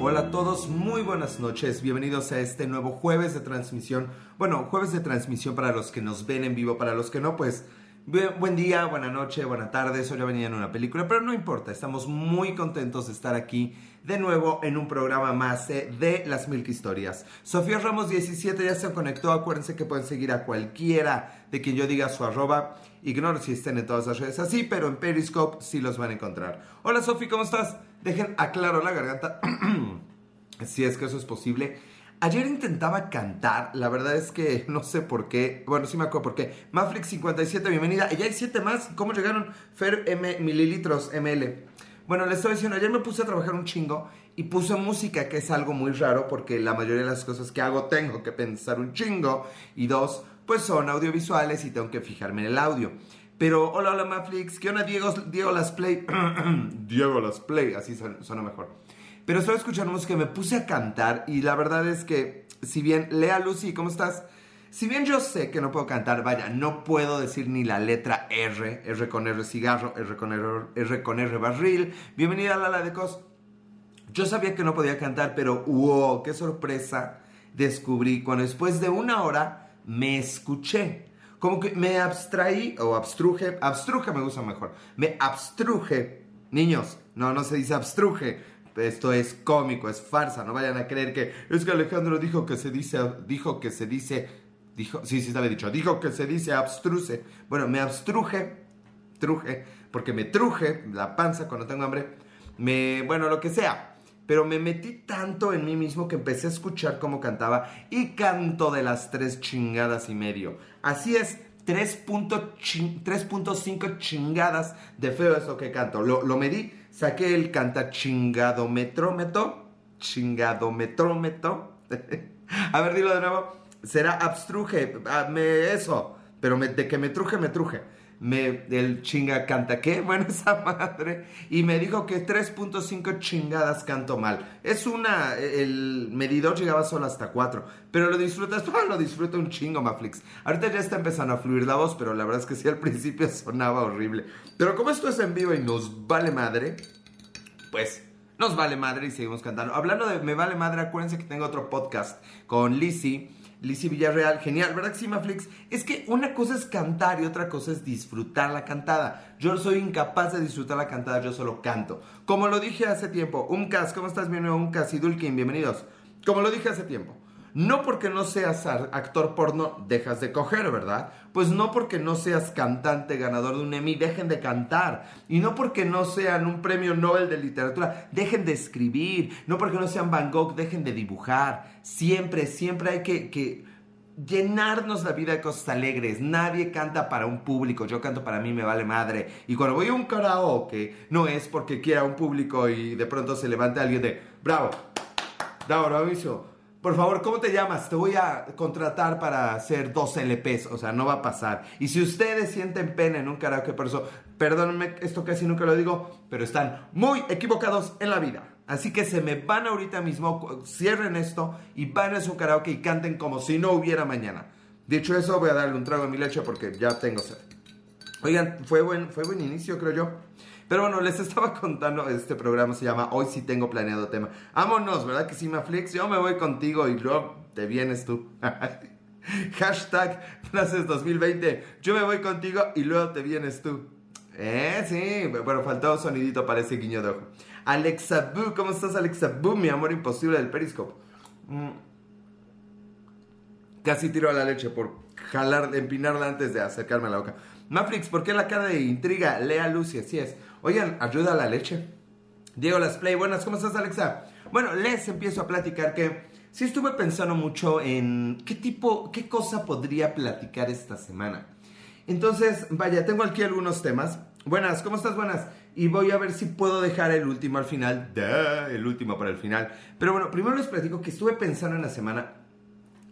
Hola a todos, muy buenas noches, bienvenidos a este nuevo jueves de transmisión. Bueno, jueves de transmisión para los que nos ven en vivo, para los que no, pues buen día, buena noche, buena tarde, eso ya venía en una película, pero no importa, estamos muy contentos de estar aquí de nuevo en un programa más de las Milk Historias. Sofía Ramos 17 ya se conectó, acuérdense que pueden seguir a cualquiera de quien yo diga su arroba. Ignoro si estén en todas las redes así, pero en Periscope sí los van a encontrar. Hola Sofía, ¿cómo estás? Dejen aclaro la garganta, si es que eso es posible. Ayer intentaba cantar, la verdad es que no sé por qué, bueno, sí me acuerdo por qué. Maflix57, bienvenida. Y ya hay siete más, ¿cómo llegaron? Fer mililitros, ML. Bueno, les estoy diciendo, ayer me puse a trabajar un chingo y puse música, que es algo muy raro porque la mayoría de las cosas que hago tengo que pensar un chingo. Y dos, pues son audiovisuales y tengo que fijarme en el audio. Pero hola, hola Maflix, ¿qué onda Diego, Diego Las Play? Diego Las Play, así suena mejor. Pero estaba escuchando música, me puse a cantar y la verdad es que, si bien, Lea Lucy, ¿cómo estás? Si bien yo sé que no puedo cantar, vaya, no puedo decir ni la letra R, R con R cigarro, R con R, R con R barril. Bienvenida a Lala de Cos. Yo sabía que no podía cantar, pero wow, qué sorpresa descubrí cuando después de una hora me escuché. Como que me abstraí o abstruje, abstruje me gusta mejor. Me abstruje. Niños, no, no se dice abstruje esto es cómico, es farsa, no vayan a creer que es que Alejandro dijo que se dice, dijo que se dice, dijo, sí, sí estaba dicho, dijo que se dice abstruse. Bueno, me abstruje, truje, porque me truje la panza cuando tengo hambre, me, bueno, lo que sea. Pero me metí tanto en mí mismo que empecé a escuchar cómo cantaba y canto de las tres chingadas y medio. Así es, 3.5 chingadas de feo es lo que canto. Lo, lo medí saqué el canta chingadometrómetro, chingadometrómetro. A ver, dilo de nuevo. Será abstruje, ah, eso, pero de que me truje, me truje. Me, el chinga canta qué, bueno, esa madre. Y me dijo que 3.5 chingadas canto mal. Es una, el medidor llegaba solo hasta 4. Pero lo disfrutas, lo disfruto un chingo, Maflix. Ahorita ya está empezando a fluir la voz, pero la verdad es que sí, al principio sonaba horrible. Pero como esto es en vivo y nos vale madre, pues nos vale madre y seguimos cantando. Hablando de me vale madre, acuérdense que tengo otro podcast con Lizzie. Lizzie Villarreal, genial, ¿verdad que? Es que una cosa es cantar y otra cosa es disfrutar la cantada. Yo soy incapaz de disfrutar la cantada, yo solo canto. Como lo dije hace tiempo, Umcas, ¿cómo estás, mi nuevo Umcas y Dulkin? Bienvenidos. Como lo dije hace tiempo, no porque no seas actor porno dejas de coger, ¿verdad? Pues no porque no seas cantante ganador de un Emmy dejen de cantar. Y no porque no sean un premio Nobel de literatura dejen de escribir. No porque no sean Van Gogh dejen de dibujar. Siempre, siempre hay que, llenarnos la vida de cosas alegres. Nadie canta para un público, yo canto para mí, me vale madre. Y cuando voy a un karaoke, no es porque quiera un público y de pronto se levante alguien de, bravo, bravo, bravo, por favor, ¿cómo te llamas? Te voy a contratar para hacer dos LPs, o sea, no va a pasar. Y si ustedes sienten pena en un karaoke, por eso, perdónenme, esto casi nunca lo digo, pero están muy equivocados en la vida. Así que se me van ahorita mismo, cierren esto y van a su karaoke y canten como si no hubiera mañana. Dicho eso, voy a darle un trago a mi leche porque ya tengo sed. Oigan, fue buen, fue buen inicio, creo yo. Pero bueno, les estaba contando, este programa se llama Hoy sí tengo planeado tema. Vámonos, ¿verdad que sí, Maflix? Yo me voy contigo y luego te vienes tú. Hashtag frases 2020. Yo me voy contigo y luego te vienes tú. Eh, sí. Bueno, faltó sonidito para ese guiño de ojo. Alexa Boo, ¿cómo estás, Alexa Boo? Mi amor imposible del Periscope. Mm. Casi tiro a la leche por jalar, empinarla antes de acercarme a la boca. Maflix, ¿por qué la cara de intriga? Lea Lucy, así es. Oigan, ayuda a la leche. Diego Las Play, buenas, ¿cómo estás, Alexa? Bueno, les empiezo a platicar que sí estuve pensando mucho en qué tipo, qué cosa podría platicar esta semana. Entonces, vaya, tengo aquí algunos temas. Buenas, ¿cómo estás? Buenas. Y voy a ver si puedo dejar el último al final. el último para el final. Pero bueno, primero les platico que estuve pensando en la semana.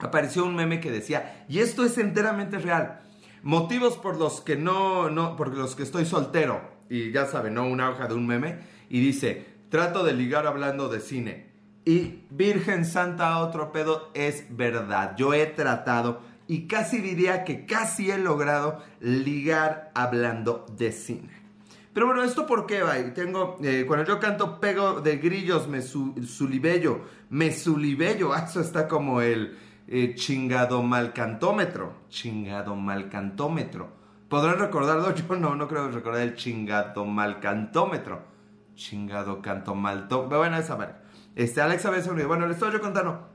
Apareció un meme que decía, y esto es enteramente real. Motivos por los que no, no, por los que estoy soltero. Y ya saben, ¿no? Una hoja de un meme. Y dice, trato de ligar hablando de cine. Y Virgen Santa, otro pedo, es verdad. Yo he tratado y casi diría que casi he logrado ligar hablando de cine. Pero bueno, ¿esto por qué va? Tengo, eh, cuando yo canto pego de grillos, me su, sulibello, me sulibello, ah, eso está como el eh, chingado malcantómetro, chingado malcantómetro. ¿Podrán recordarlo? Yo no, no creo recordar el chingado malcantómetro. Chingado canto malto. Bueno, esa ver. Este, Alexa veces Bueno, le estoy yo contando.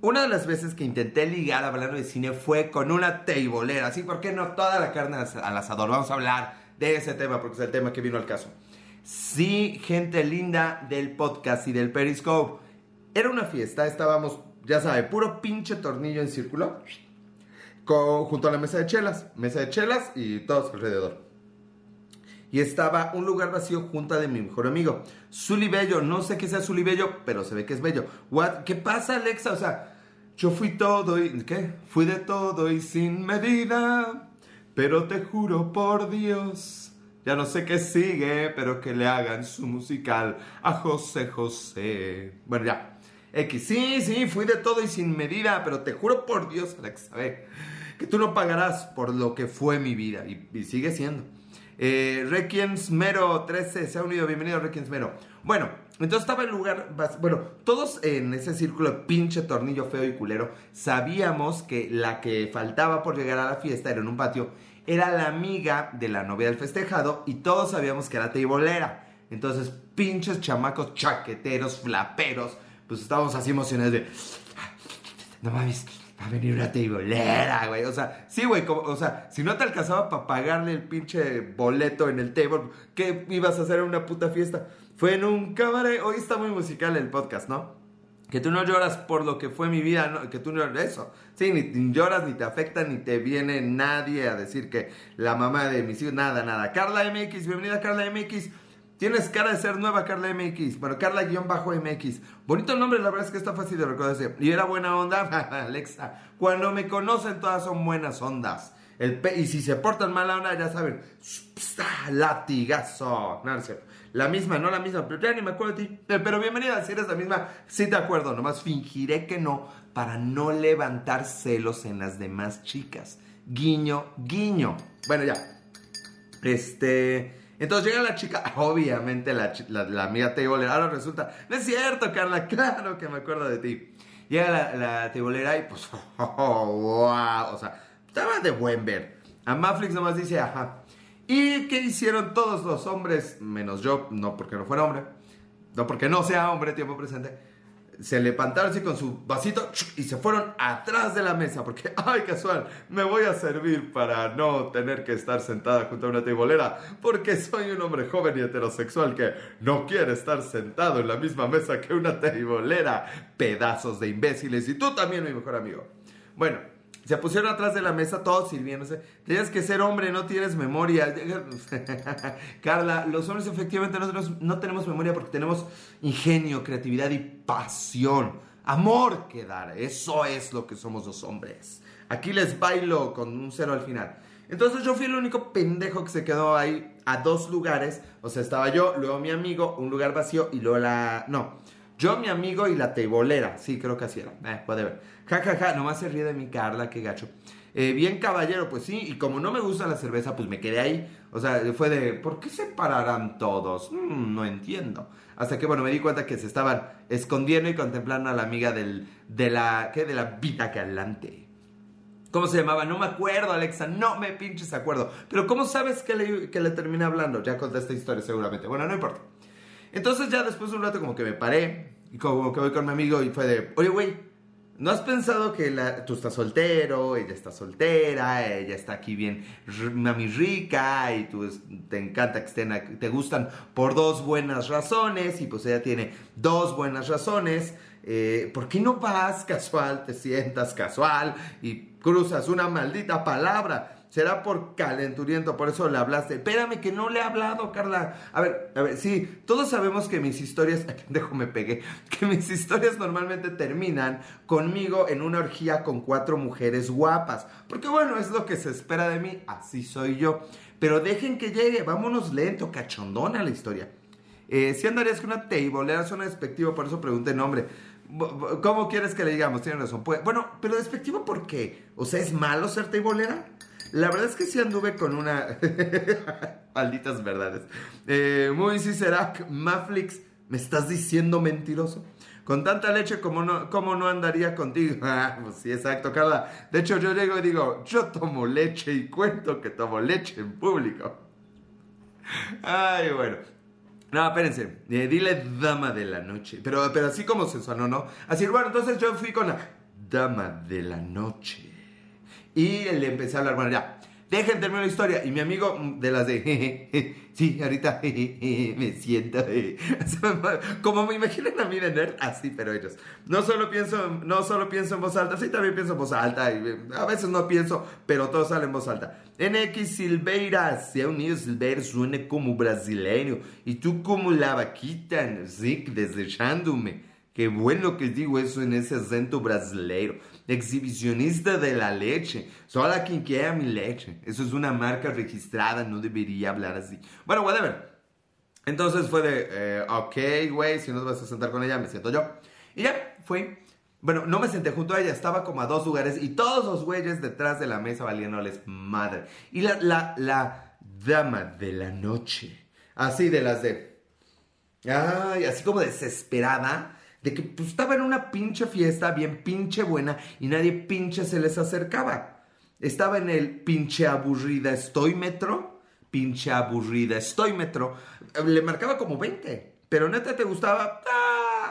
Una de las veces que intenté ligar hablando de cine fue con una teibolera. Así, ¿por qué no toda la carne al asador? Vamos a hablar de ese tema porque es el tema que vino al caso. Sí, gente linda del podcast y del Periscope. Era una fiesta, estábamos, ya sabe, puro pinche tornillo en círculo. Junto a la mesa de chelas. Mesa de chelas y todos alrededor. Y estaba un lugar vacío junto de mi mejor amigo. Zully Bello, no sé qué sea Zully Bello, pero se ve que es bello. ¿Qué pasa, Alexa? O sea, yo fui todo y... ¿Qué? Fui de todo y sin medida. Pero te juro por Dios, ya no sé qué sigue, pero que le hagan su musical a José José. Bueno, ya. X, sí, sí, fui de todo y sin medida, pero te juro por Dios, Alex, que tú no pagarás por lo que fue mi vida y, sigue siendo. Eh, Requiem Smero 13 se ha unido, bienvenido Requiem Smero. Bueno, entonces estaba el lugar, bueno, todos en ese círculo de pinche tornillo feo y culero sabíamos que la que faltaba por llegar a la fiesta era en un patio era la amiga de la novia del festejado y todos sabíamos que era teibolera. Entonces, pinches chamacos chaqueteros, flaperos, pues estábamos así emocionados de... No mames, va a venir una teibolera, güey. O sea, sí, güey, o sea, si no te alcanzaba para pagarle el pinche boleto en el table, ¿qué ibas a hacer en una puta fiesta? Fue en un cabaret. Hoy está muy musical el podcast, ¿no? Que tú no lloras por lo que fue mi vida, que tú no eso. Sí, ni, lloras, ni te afecta, ni te viene nadie a decir que la mamá de mis hijos, nada, nada. Carla MX, bienvenida Carla MX. Tienes cara de ser nueva Carla MX. Bueno, Carla-MX. Bonito nombre, la verdad es que está fácil de recordarse. Y era buena onda, Alexa. Cuando me conocen todas son buenas ondas. El y si se portan mala onda, ya saben. Latigazo. No, no la misma, no la misma, pero ya ni me acuerdo de ti. Eh, pero bienvenida, si eres la misma, sí te acuerdo, nomás fingiré que no para no levantar celos en las demás chicas. Guiño, guiño. Bueno, ya. Este... Entonces llega la chica, obviamente la, la, amiga teibolera, ahora resulta, no es cierto, Carla, claro que me acuerdo de ti. Llega la, la teibolera y pues, oh, wow, o sea, estaba de buen ver. A Maflix nomás dice, ajá, ¿Y qué hicieron todos los hombres, menos yo, no porque no fuera hombre, no porque no sea hombre, tiempo presente? Se levantaron así con su vasito y se fueron atrás de la mesa porque, ay, casual, me voy a servir para no tener que estar sentada junto a una teibolera porque soy un hombre joven y heterosexual que no quiere estar sentado en la misma mesa que una teibolera. Pedazos de imbéciles y tú también, mi mejor amigo. Bueno, se pusieron atrás de la mesa todos sirviéndose. Tienes que ser hombre, no tienes memoria. Carla, los hombres efectivamente no tenemos, no tenemos memoria porque tenemos ingenio, creatividad y pasión. Amor que dar. Eso es lo que somos los hombres. Aquí les bailo con un cero al final. Entonces yo fui el único pendejo que se quedó ahí a dos lugares. O sea, estaba yo, luego mi amigo, un lugar vacío y luego la... No. Yo, mi amigo y la teibolera. Sí, creo que así era. Eh, puede ver. Ja, ja, ja. Nomás se ríe de mi Carla, qué gacho. Eh, bien caballero, pues sí. Y como no me gusta la cerveza, pues me quedé ahí. O sea, fue de, ¿por qué se pararán todos? Mm, no entiendo. Hasta que, bueno, me di cuenta que se estaban escondiendo y contemplando a la amiga del, de la, ¿qué? De la vida galante. ¿Cómo se llamaba? No me acuerdo, Alexa. No me pinches acuerdo. Pero ¿cómo sabes que le, que le terminé hablando? Ya conté esta historia seguramente. Bueno, no importa. Entonces ya después de un rato como que me paré y como que voy con mi amigo y fue de, oye, güey, ¿no has pensado que tú estás soltero, ella está soltera, ella está aquí bien mami rica y tú te encanta que estén, te gustan por dos buenas razones y pues ella tiene dos buenas razones? Eh, ¿Por qué no vas casual, te sientas casual y cruzas una maldita palabra? Será por calenturiento, por eso le hablaste. Espérame que no le he hablado, Carla. A ver, a ver, sí, todos sabemos que mis historias, dejo me pegué, que mis historias normalmente terminan conmigo en una orgía con cuatro mujeres guapas. Porque bueno, es lo que se espera de mí, así soy yo. Pero dejen que llegue, vámonos lento, cachondona la historia. Eh, si andarías con una teibolera, suena despectivo, por eso pregunté nombre. ¿Cómo quieres que le digamos? Tiene razón. Pues, bueno, pero despectivo ¿por qué? O sea, ¿es malo ser teibolera? La verdad es que sí anduve con una... Malditas verdades. Eh, muy Cicerac, Maflix, ¿me estás diciendo mentiroso? Con tanta leche, como no, ¿cómo no andaría contigo? Ah, pues sí, exacto, Carla. De hecho, yo llego y digo, yo tomo leche y cuento que tomo leche en público. Ay, bueno. No, espérense. Eh, dile dama de la noche. Pero, pero así como se sonó, ¿no? Así, bueno, entonces yo fui con la dama de la noche. Y le empecé a hablar, bueno, ya. Dejen terminar la historia. Y mi amigo mm, de las de, sí, ahorita me siento, como me imaginan a mí de nerd, así, pero ellos. No solo pienso, no solo pienso en voz alta, sí, también pienso en voz alta. Y a veces no pienso, pero todo sale en voz alta. NX Silveira, se unido Silveira, suena como brasileño. Y tú como la vaquita, sí, desechándome. Qué bueno que digo eso en ese acento brasileiro. Exhibicionista de la leche. Solo quien quiera mi leche. Eso es una marca registrada, no debería hablar así. Bueno, whatever. Entonces fue de, eh, ok, güey, si no te vas a sentar con ella, me siento yo. Y ya, fui. Bueno, no me senté junto a ella, estaba como a dos lugares y todos los güeyes detrás de la mesa valiéndoles madre. Y la, la, la dama de la noche, así de las de... Ay, así como desesperada de que pues, estaba en una pinche fiesta bien pinche buena y nadie pinche se les acercaba. Estaba en el pinche aburrida estoy metro, pinche aburrida estoy metro. Le marcaba como 20, pero neta te gustaba,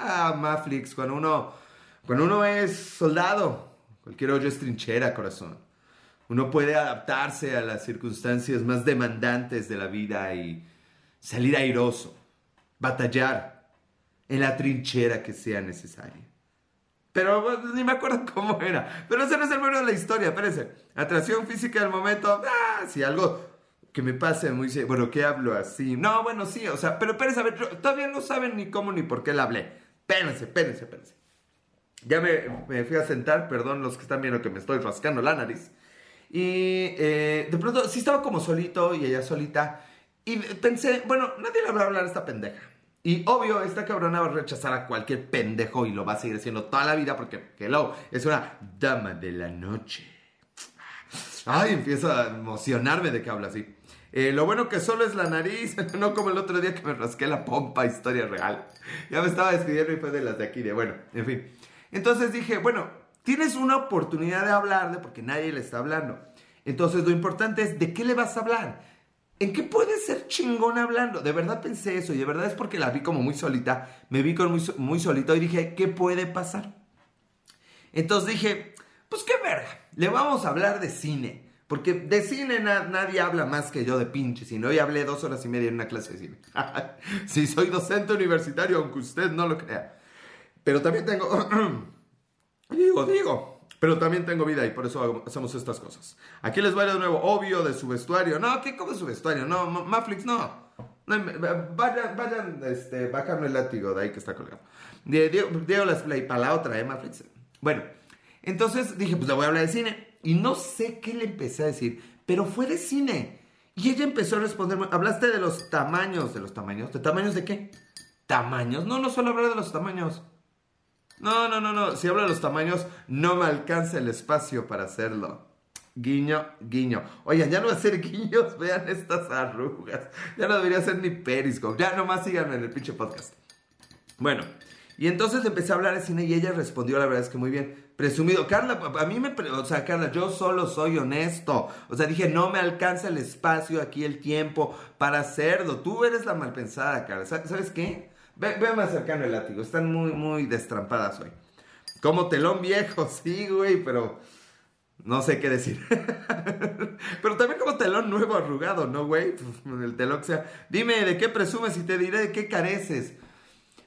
ah, Maflix, cuando uno, cuando uno es soldado, cualquier hoyo es trinchera, corazón. Uno puede adaptarse a las circunstancias más demandantes de la vida y salir airoso, batallar, en la trinchera que sea necesaria. Pero pues, ni me acuerdo cómo era. Pero ese no es el bueno de la historia, espérense. Atracción física del momento. Ah, si algo que me pase muy... Bueno, ¿qué hablo así? No, bueno, sí, o sea, pero espérense, a ver, todavía no saben ni cómo ni por qué la hablé. Espérense, espérense, espérense. Ya me, fui a sentar, perdón los que están viendo que me estoy rascando la nariz. Y eh, de pronto sí estaba como solito y ella solita. Y pensé, bueno, nadie le va a hablar a esta pendeja. Y obvio, esta cabrona va a rechazar a cualquier pendejo y lo va a seguir haciendo toda la vida porque, hello, es una dama de la noche. Ay, empiezo a emocionarme de que habla así. Eh, lo bueno que solo es la nariz, no como el otro día que me rasqué la pompa, historia real. Ya me estaba despidiendo y fue de las de aquí, de bueno, en fin. Entonces dije, bueno, tienes una oportunidad de hablarle porque nadie le está hablando. Entonces lo importante es, ¿de qué le vas a hablar? ¿En qué puede ser chingón hablando? De verdad pensé eso y de verdad es porque la vi como muy solita. Me vi como muy, muy solito y dije, ¿qué puede pasar? Entonces dije, pues qué verga, le vamos a hablar de cine. Porque de cine nadie habla más que yo de pinche cine. Hoy hablé dos horas y media en una clase de cine. sí, soy docente universitario, aunque usted no lo crea. Pero también tengo... digo, digo, pero también tengo vida y por eso hacemos estas cosas. Aquí les va de nuevo, obvio, de su vestuario. No, ¿qué como su vestuario? No, Maflix, no. vayan, vayan, este, el látigo de ahí que está colgado. Diego, las play para la otra, ¿eh, Maflix? Bueno, entonces dije, pues le voy a hablar de cine. Y no sé qué le empecé a decir, pero fue de cine. Y ella empezó a responderme, hablaste de los tamaños, de los tamaños, ¿de tamaños de qué? ¿Tamaños? No, no solo hablar de los tamaños. No, no, no, no. Si hablo de los tamaños, no me alcanza el espacio para hacerlo. Guiño, guiño. Oigan, ya no va a ser guiños, vean estas arrugas. Ya no debería ser ni Periscope. Ya nomás síganme en el pinche podcast. Bueno, y entonces empecé a hablar de cine y ella respondió, la verdad es que muy bien. Presumido. Carla, a mí me... O sea, Carla, yo solo soy honesto. O sea, dije, no me alcanza el espacio aquí, el tiempo para hacerlo. Tú eres la malpensada, Carla. ¿Sabes qué? Ve, más cercano el látigo. Están muy, muy destrampadas hoy. Como telón viejo, sí, güey, pero no sé qué decir. pero también como telón nuevo arrugado, ¿no, güey? El telón sea. Dime, ¿de qué presumes y te diré de qué careces?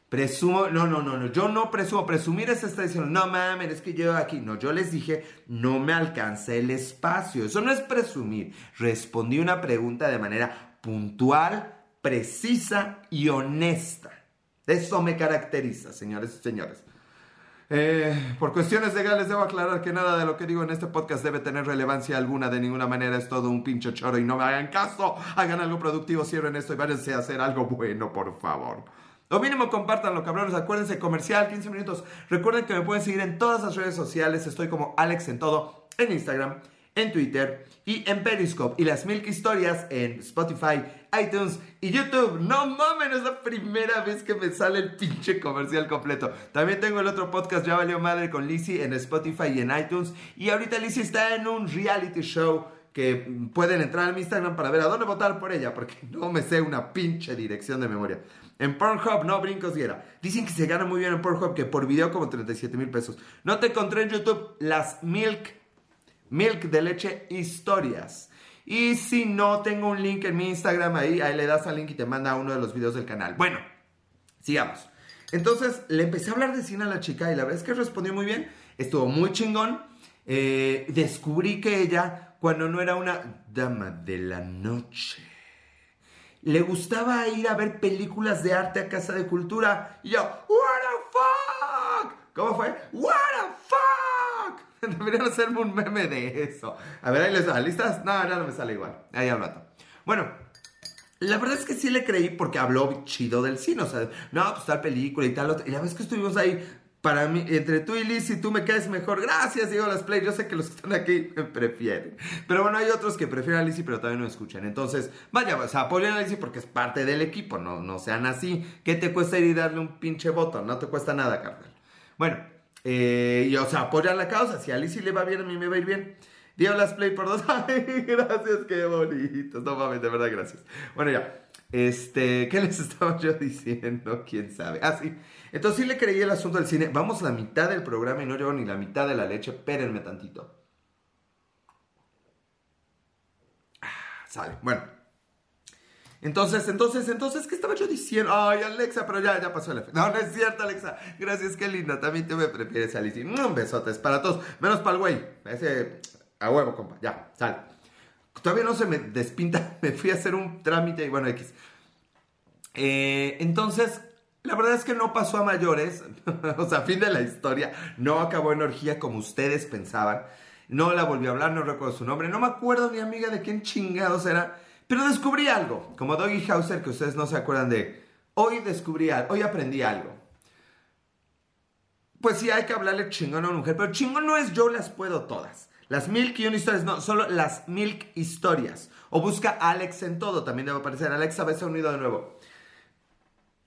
Presumo, no, no, no, no, yo no presumo, presumir es estar diciendo, no mames, es que yo aquí, no, yo les dije, no me alcanza el espacio, eso no es presumir, respondí una pregunta de manera puntual, precisa y honesta. Eso me caracteriza, señores y señores. Eh, por cuestiones legales debo aclarar que nada de lo que digo en este podcast debe tener relevancia alguna, de ninguna manera es todo un pincho choro y no me hagan caso, hagan algo productivo, cierren esto y váyanse a hacer algo bueno, por favor. Lo mínimo compartanlo, cabrones, acuérdense, comercial, 15 minutos. Recuerden que me pueden seguir en todas las redes sociales, estoy como Alex en todo, en Instagram, en Twitter y en Periscope y las Milk Historias en Spotify, iTunes y YouTube. No mames, es la primera vez que me sale el pinche comercial completo. También tengo el otro podcast Ya Valió Madre con Lizzie en Spotify y en iTunes. Y ahorita Lizzie está en un reality show que pueden entrar a mi Instagram para ver a dónde votar por ella, porque no me sé una pinche dirección de memoria. En Pornhub, no brincos y era. Dicen que se gana muy bien en Pornhub, que por video como 37 mil pesos. No te encontré en YouTube las Milk, Milk de leche historias. Y si no, tengo un link en mi Instagram ahí, ahí le das al link y te manda uno de los videos del canal. Bueno, sigamos. Entonces le empecé a hablar de cine a la chica y la verdad es que respondió muy bien, estuvo muy chingón. Eh, descubrí que ella, cuando no era una dama de la noche, le gustaba ir a ver películas de arte a Casa de Cultura. Y yo, what the fuck? ¿Cómo fue? What? Deberían hacerme un meme de eso. A ver, ahí les va. ¿Listas? No, no, no me sale igual. Ahí al rato. Bueno, la verdad es que sí le creí porque habló chido del cine. O sea, no, pues tal película y tal. Y la vez que estuvimos ahí para mí, entre tú y Liz, si tú me caes mejor, gracias, Diego Las Play. Yo sé que los que están aquí me prefieren. Pero bueno, hay otros que prefieren a Lizzie, pero todavía no escuchan. Entonces, vaya, o sea, apoyen a Lizzie porque es parte del equipo. No, no sean así. ¿Qué te cuesta ir y darle un pinche voto? No te cuesta nada, carnal. Bueno, eh, y o sea, apoyan la causa. Si a Lizzie le va bien, a mí me va a ir bien. Diego Las Play por dos. Ay, gracias, qué bonito. No mames, de verdad, gracias. Bueno, ya. Este, ¿qué les estaba yo diciendo? ¿Quién sabe? Ah, sí. Entonces sí le creí el asunto del cine. Vamos a la mitad del programa y no llevo ni la mitad de la leche. Espérenme tantito. Ah, sale. Bueno. Entonces, entonces, entonces, ¿qué estaba yo diciendo? Ay, Alexa, pero ya, ya pasó el efecto. No, no es cierto, Alexa. Gracias, qué linda. También tú me prefieres, Alicia. Un besote, es para todos. Menos para el güey. Ese, a huevo, compa. Ya, sale. Todavía no se me despinta. Me fui a hacer un trámite y bueno, X. Eh, entonces, la verdad es que no pasó a mayores, o sea, fin de la historia, no acabó en orgía como ustedes pensaban, no la volví a hablar, no recuerdo su nombre, no me acuerdo ni amiga de quién chingados era, pero descubrí algo, como Doggy Hauser, que ustedes no se acuerdan de, hoy descubrí algo, hoy aprendí algo. Pues sí, hay que hablarle chingón a una mujer, pero chingón no es yo las puedo todas. Las Milk y una historias, no, solo las Milk historias. O busca Alex en todo, también debe aparecer. Alexa, se unido de nuevo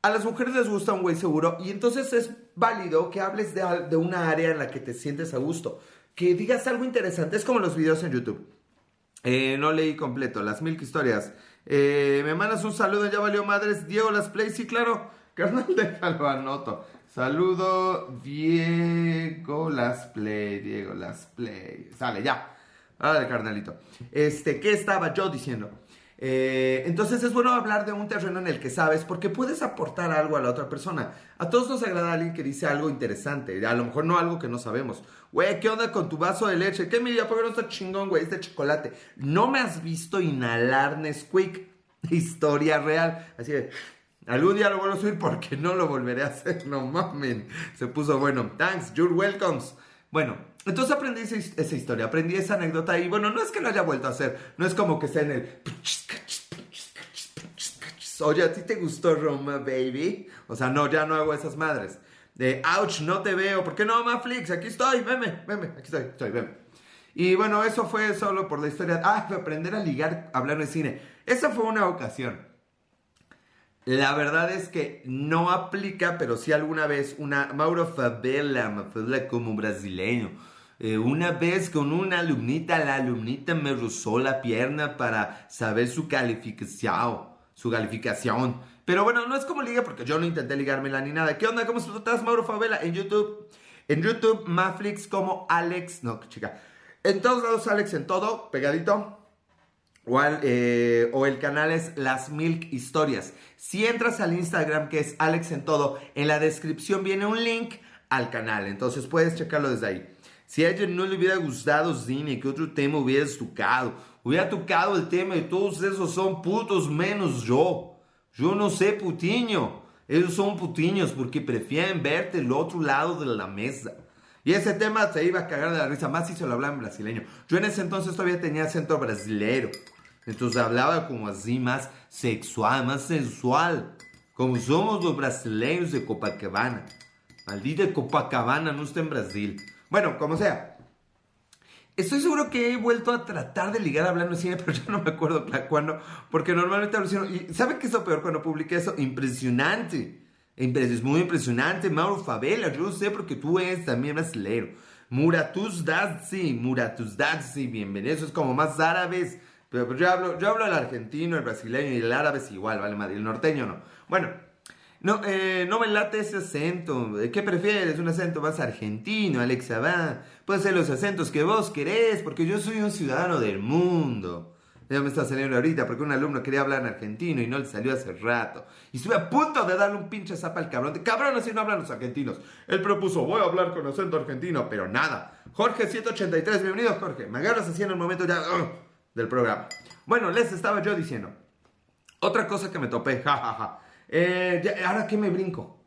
a las mujeres les gusta un güey seguro y entonces es válido que hables de, de, una área en la que te sientes a gusto. Que digas algo interesante. Es como los videos en YouTube. Eh, no leí completo. Las mil historias. Eh, me mandas un saludo, ya valió madres. Diego Las Play, sí, claro. Carnal, déjalo, anoto. Saludo, Diego Las Play. Diego Las Play. Sale, ya. Dale, carnalito. Este, ¿qué estaba yo diciendo? Eh, entonces es bueno hablar de un terreno en el que sabes porque puedes aportar algo a la otra persona. A todos nos agrada alguien que dice algo interesante, a lo mejor no algo que no sabemos. Güey, ¿qué onda con tu vaso de leche? ¿Qué mira? ¿Por qué no está chingón, güey? Este chocolate. No me has visto inhalar Nesquik. Historia real. Así de... Algún día lo vuelvo a subir porque no lo volveré a hacer. No mamen. Se puso bueno. Thanks, you're welcome. Bueno, entonces aprendí esa, historia, aprendí esa anécdota y bueno, no es que lo haya vuelto a hacer, no es como que sea en el... Oye, ¿a ti te gustó Roma, baby? O sea, no, ya no hago esas madres. De, ouch, no te veo. ¿Por qué no, Maflix? Aquí estoy, veme, veme, aquí estoy, estoy, veme. Y bueno, eso fue solo por la historia. Ah, aprender a ligar hablando de cine. Esa fue una ocasión. La verdad es que no aplica, pero sí alguna vez una Mauro Favela, Favela como brasileño. Eh, una vez con una alumnita, la alumnita me rozó la pierna para saber su calificación, su calificación. Pero bueno, no es como liga porque yo no intenté ligármela ni nada. ¿Qué onda? ¿Cómo estás, Mauro Favela? En YouTube, en YouTube, Maflix como Alex, no, chica. En todos lados, Alex, en todo, pegadito. Eh, o, el canal es Las Milk Historias. Si entras al Instagram que es Alex en todo, en la descripción viene un link al canal, entonces puedes checarlo desde ahí. Si a ella no le hubiera gustado cine, ¿qué otro tema hubieras tocado? Hubiera tocado el tema de todos esos son putos menos yo. Yo no sé putiño. Ellos son putiños porque prefieren verte el otro lado de la mesa. Y ese tema se iba a cagar de la risa, más si se lo hablaba en brasileño. Yo en ese entonces todavía tenía acento brasilero. Entonces hablaba como así más sexual, más sensual. Como somos los brasileños de Copacabana. Maldita Copacabana no está en Brasil. Bueno, como sea. Estoy seguro que he vuelto a tratar de ligar hablando de cine, pero ya no me acuerdo cuándo, porque normalmente hablo. ¿Y saben qué es lo peor cuando publiqué eso? Impresionante. Es muy impresionante, Mauro Favela, yo sé porque tú eres también brasileiro. Muratus Dazi, Muratus Dazi, bienvenido. Eso es como más árabes. Pero, yo, hablo, yo hablo el argentino, el brasileño y el árabe es igual, ¿vale? Madre? El norteño no. Bueno, no, eh, no me late ese acento. ¿Qué prefieres? ¿Un acento más argentino, Alexa? Va. Puede ser los acentos que vos querés, porque yo soy un ciudadano del mundo. Ya me está saliendo ahorita porque un alumno quería hablar en argentino y no le salió hace rato. Y estuve a punto de darle un pinche zapa al cabrón. De, cabrón, así no hablan los argentinos. Él propuso, voy a hablar con acento argentino, pero nada. Jorge 183, bienvenido Jorge. Me agarras así en el momento ya del programa. Bueno, les estaba yo diciendo. Otra cosa que me topé, jajaja. Ja, ja. Eh, ¿Ahora qué me brinco?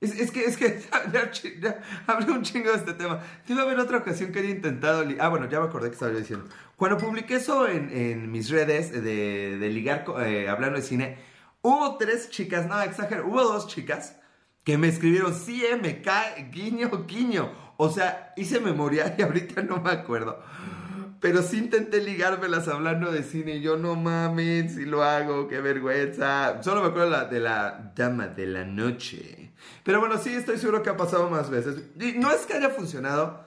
Es, que, es que ya, hablé un chingo de este tema. A haber otra ocasión que había intentado. Ah, bueno, ya me acordé que estaba yo diciendo. Cuando publiqué eso en, mis redes de, ligar eh, hablando de cine, hubo tres chicas, no exagero, hubo dos chicas que me escribieron, sí, eh, me guiño, guiño. O sea, hice memoria y ahorita no me acuerdo. Pero sí intenté ligármelas hablando de cine y yo no mames, si lo hago, qué vergüenza. Solo me acuerdo de la dama de la noche. Pero bueno, sí, estoy seguro que ha pasado más veces. No es que haya funcionado,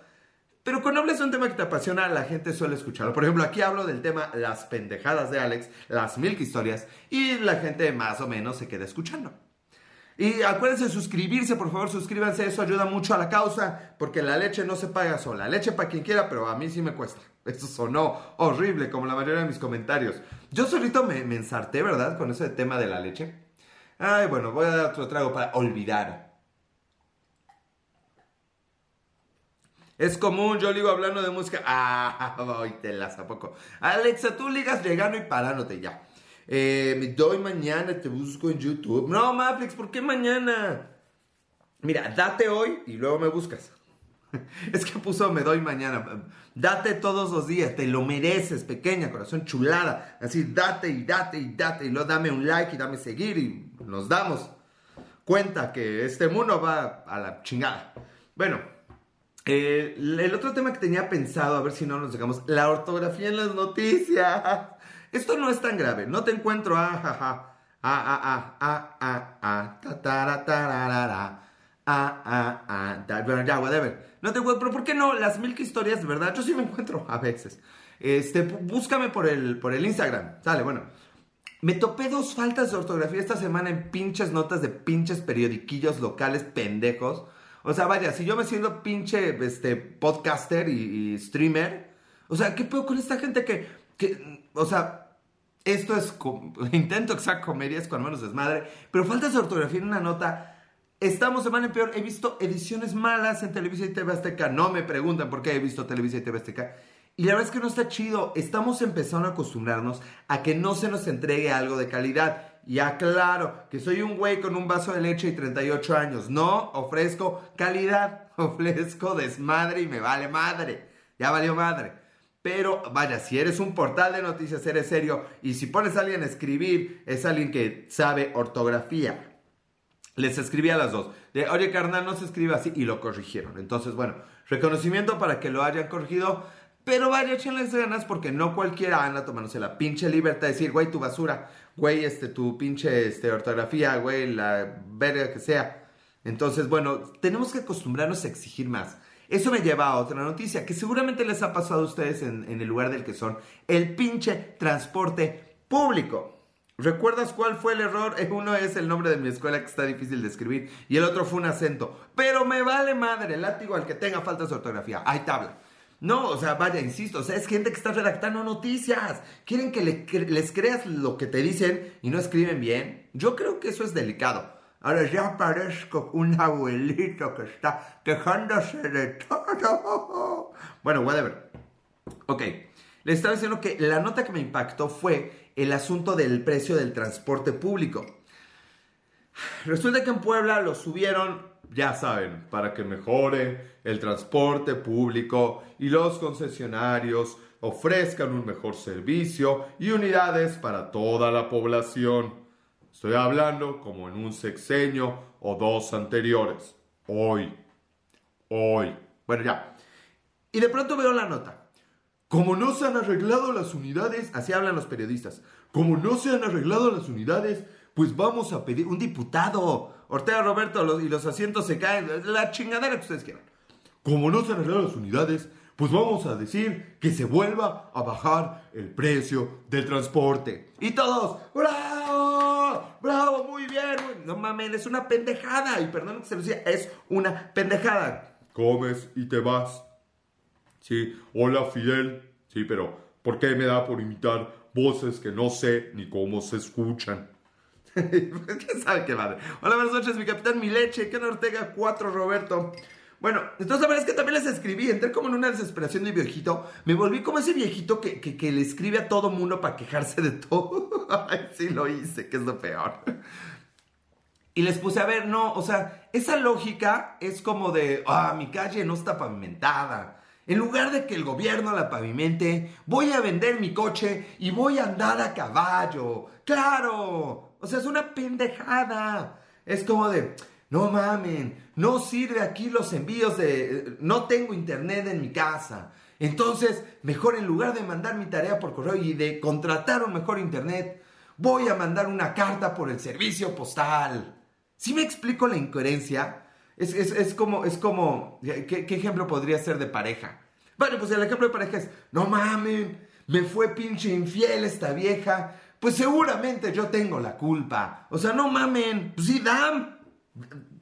pero cuando hablas de un tema que te apasiona, la gente suele escucharlo. Por ejemplo, aquí hablo del tema las pendejadas de Alex, las milk historias, y la gente más o menos se queda escuchando. Y acuérdense de suscribirse, por favor, suscríbanse, eso ayuda mucho a la causa, porque la leche no se paga sola. Leche para quien quiera, pero a mí sí me cuesta. Eso sonó horrible, como la mayoría de mis comentarios. Yo solito me, ensarté, ¿verdad? Con ese tema de la leche. Ay, bueno, voy a dar otro trago para olvidar. Es común, yo digo hablando de música. Ah, hoy te las a poco. Alexa, tú ligas llegando y parándote ya. Eh, me doy mañana, te busco en YouTube. No, Maflix, ¿por qué mañana? Mira, date hoy y luego me buscas. Es que puso me doy mañana. Date todos los días, te lo mereces, pequeña, corazón chulada. Así, date y date y date. Y luego dame un like y dame seguir y nos damos cuenta que este mundo va a la chingada. Bueno, eh, el otro tema que tenía pensado, a ver si no nos dejamos, la ortografía en las noticias. Esto no es tan grave, no te encuentro a, jaja, a, a, a, a, a, a, ta, ta, ta, ah, ah, ah, bueno, ya, whatever. No te pero ¿por qué no? Las mil historias, de verdad, yo sí me encuentro a veces. Este, búscame por el, por el Instagram. Sale, bueno. Me topé dos faltas de ortografía esta semana en pinches notas de pinches periodiquillos locales pendejos. O sea, vaya, si yo me siento pinche este, podcaster y, streamer, o sea, ¿qué puedo con esta gente que, que o sea, esto es, intento que sea comedia, es con menos desmadre, pero faltas de ortografía en una nota Estamos de mal en peor. He visto ediciones malas en Televisa y TV Azteca. No me preguntan por qué he visto Televisa y TV Azteca. Y la verdad es que no está chido. Estamos empezando a acostumbrarnos a que no se nos entregue algo de calidad. Y aclaro que soy un güey con un vaso de leche y 38 años. No ofrezco calidad. Ofrezco desmadre y me vale madre. Ya valió madre. Pero vaya, si eres un portal de noticias, eres serio. Y si pones a alguien a escribir, es alguien que sabe ortografía les escribí a las dos. De, oye, carnal, no se escribe así. Y lo corrigieron. Entonces, bueno, reconocimiento para que lo hayan corregido. Pero vaya, échenles ganas porque no cualquiera anda tomándose la pinche libertad de decir, güey, tu basura, güey, este, tu pinche este, ortografía, güey, la verga que sea. Entonces, bueno, tenemos que acostumbrarnos a exigir más. Eso me lleva a otra noticia que seguramente les ha pasado a ustedes en, en el lugar del que son. El pinche transporte público. ¿Recuerdas cuál fue el error? Eh, uno es el nombre de mi escuela que está difícil de escribir y el otro fue un acento. Pero me vale madre, látigo al que tenga faltas de ortografía. Hay tabla. No, o sea, vaya, insisto, o sea, es gente que está redactando noticias. Quieren que les creas lo que te dicen y no escriben bien. Yo creo que eso es delicado. Ahora ya parezco un abuelito que está quejándose de todo. Bueno, whatever. Ok, les estaba diciendo que la nota que me impactó fue el asunto del precio del transporte público. Resulta que en Puebla lo subieron, ya saben, para que mejore el transporte público y los concesionarios ofrezcan un mejor servicio y unidades para toda la población. Estoy hablando como en un sexenio o dos anteriores. Hoy. Hoy. Bueno, ya. Y de pronto veo la nota. Como no se han arreglado las unidades, así hablan los periodistas, como no se han arreglado las unidades, pues vamos a pedir un diputado. Ortega Roberto y los asientos se caen, la chingadera que ustedes quieran. Como no se han arreglado las unidades, pues vamos a decir que se vuelva a bajar el precio del transporte. Y todos, ¡bravo! ¡Bravo! Muy bien. No mames, es una pendejada. Y perdón que se lo decía, es una pendejada. Comes y te vas. Sí, hola Fidel. Sí, pero ¿por qué me da por imitar voces que no sé ni cómo se escuchan? ¿Quién sabe qué madre? Hola, buenas noches, mi capitán, mi leche. Ken Ortega 4, Roberto. Bueno, entonces la verdad es que también les escribí, entré como en una desesperación de viejito, me volví como ese viejito que, que, le escribe a todo mundo para quejarse de todo. Ay, sí lo hice, que es lo peor. Y les puse a ver, no, o sea, esa lógica es como de, ah, mi calle no está pavimentada. En lugar de que el gobierno la pavimente, voy a vender mi coche y voy a andar a caballo. Claro, o sea, es una pendejada. Es como de, no mamen, no sirve aquí los envíos de... No tengo internet en mi casa. Entonces, mejor en lugar de mandar mi tarea por correo y de contratar un mejor internet, voy a mandar una carta por el servicio postal. ¿Sí me explico la incoherencia? Es, como, es como, ¿qué, ¿qué, ejemplo podría ser de pareja? Bueno, pues el ejemplo de pareja es, no mamen, me fue pinche infiel esta vieja, pues seguramente yo tengo la culpa. O sea, no mamen, pues sí, dan,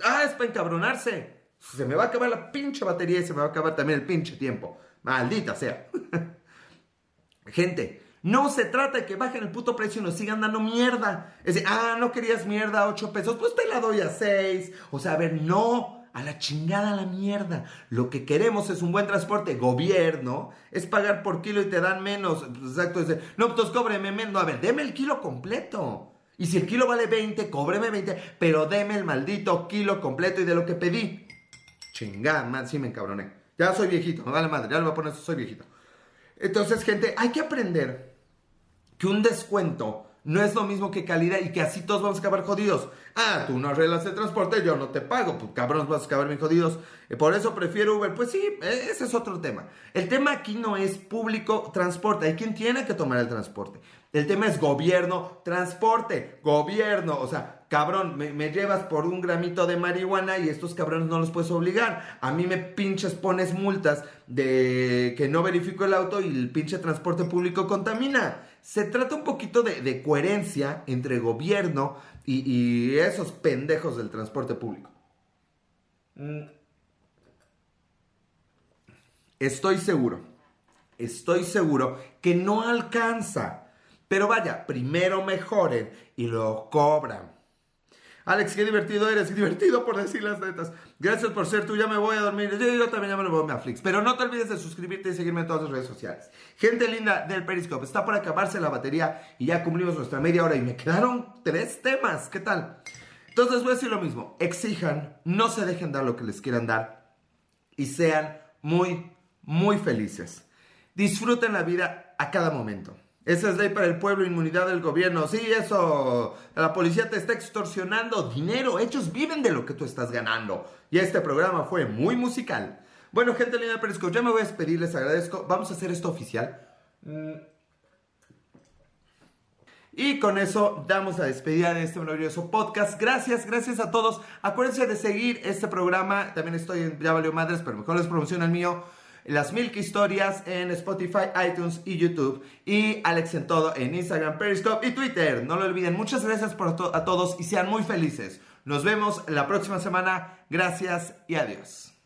Ah, es para encabronarse. Se me va a acabar la pinche batería y se me va a acabar también el pinche tiempo. Maldita sea. Gente, no se trata de que bajen el puto precio y nos sigan dando mierda. Es decir, ah, no querías mierda a 8 pesos, pues te la doy a 6. O sea, a ver, no. A la chingada la mierda. Lo que queremos es un buen transporte. Gobierno es pagar por kilo y te dan menos. Exacto. Es no, pues cóbreme menos. A ver, deme el kilo completo. Y si el kilo vale 20, cóbreme 20, pero deme el maldito kilo completo y de lo que pedí. Chingada, man, sí me encabroné. Ya soy viejito, no vale madre, ya le voy a poner eso, soy viejito. Entonces, gente, hay que aprender que un descuento no es lo mismo que calidad y que así todos vamos a acabar jodidos. Ah, tú no arreglas el transporte, yo no te pago, pues cabrón, vas a acabar bien jodidos. Eh, por eso prefiero Uber. Pues sí, eh, ese es otro tema. El tema aquí no es público transporte, hay quien tiene que tomar el transporte. El tema es gobierno, transporte, gobierno. O sea, cabrón, me, llevas por un gramito de marihuana y estos cabrones no los puedes obligar. A mí me pinches pones multas de que no verifico el auto y el pinche transporte público contamina. Se trata un poquito de, coherencia entre gobierno y, esos pendejos del transporte público. Mm. Estoy seguro, estoy seguro que no alcanza. Pero vaya, primero mejoren y lo cobran. Alex, qué divertido eres, divertido por decir las netas. Gracias por ser tú, ya me voy a dormir. Yo, también ya me voy a. Pero no te olvides de suscribirte y seguirme en todas las redes sociales. Gente linda del Periscope, está por acabarse la batería y ya cumplimos nuestra media hora y me quedaron tres temas. ¿Qué tal? Entonces voy a decir lo mismo. Exijan, no se dejen dar lo que les quieran dar y sean muy, muy felices. Disfruten la vida a cada momento. Esa es ley para el pueblo, inmunidad del gobierno. Sí, eso. La policía te está extorsionando dinero. Ellos viven de lo que tú estás ganando. Y este programa fue muy musical. Bueno, gente linda Periscope, ya me voy a despedir, les agradezco. Vamos a hacer esto oficial. Mm. Y con eso damos la despedida de este maravilloso podcast. Gracias, gracias a todos. Acuérdense de seguir este programa. También estoy en Ya Valió Madres, pero mejor les promociona el mío las Milk Historias en Spotify, iTunes y YouTube. Y Alex en todo en Instagram, Periscope y Twitter. No lo olviden. Muchas gracias por a todos y sean muy felices. Nos vemos la próxima semana. Gracias y adiós.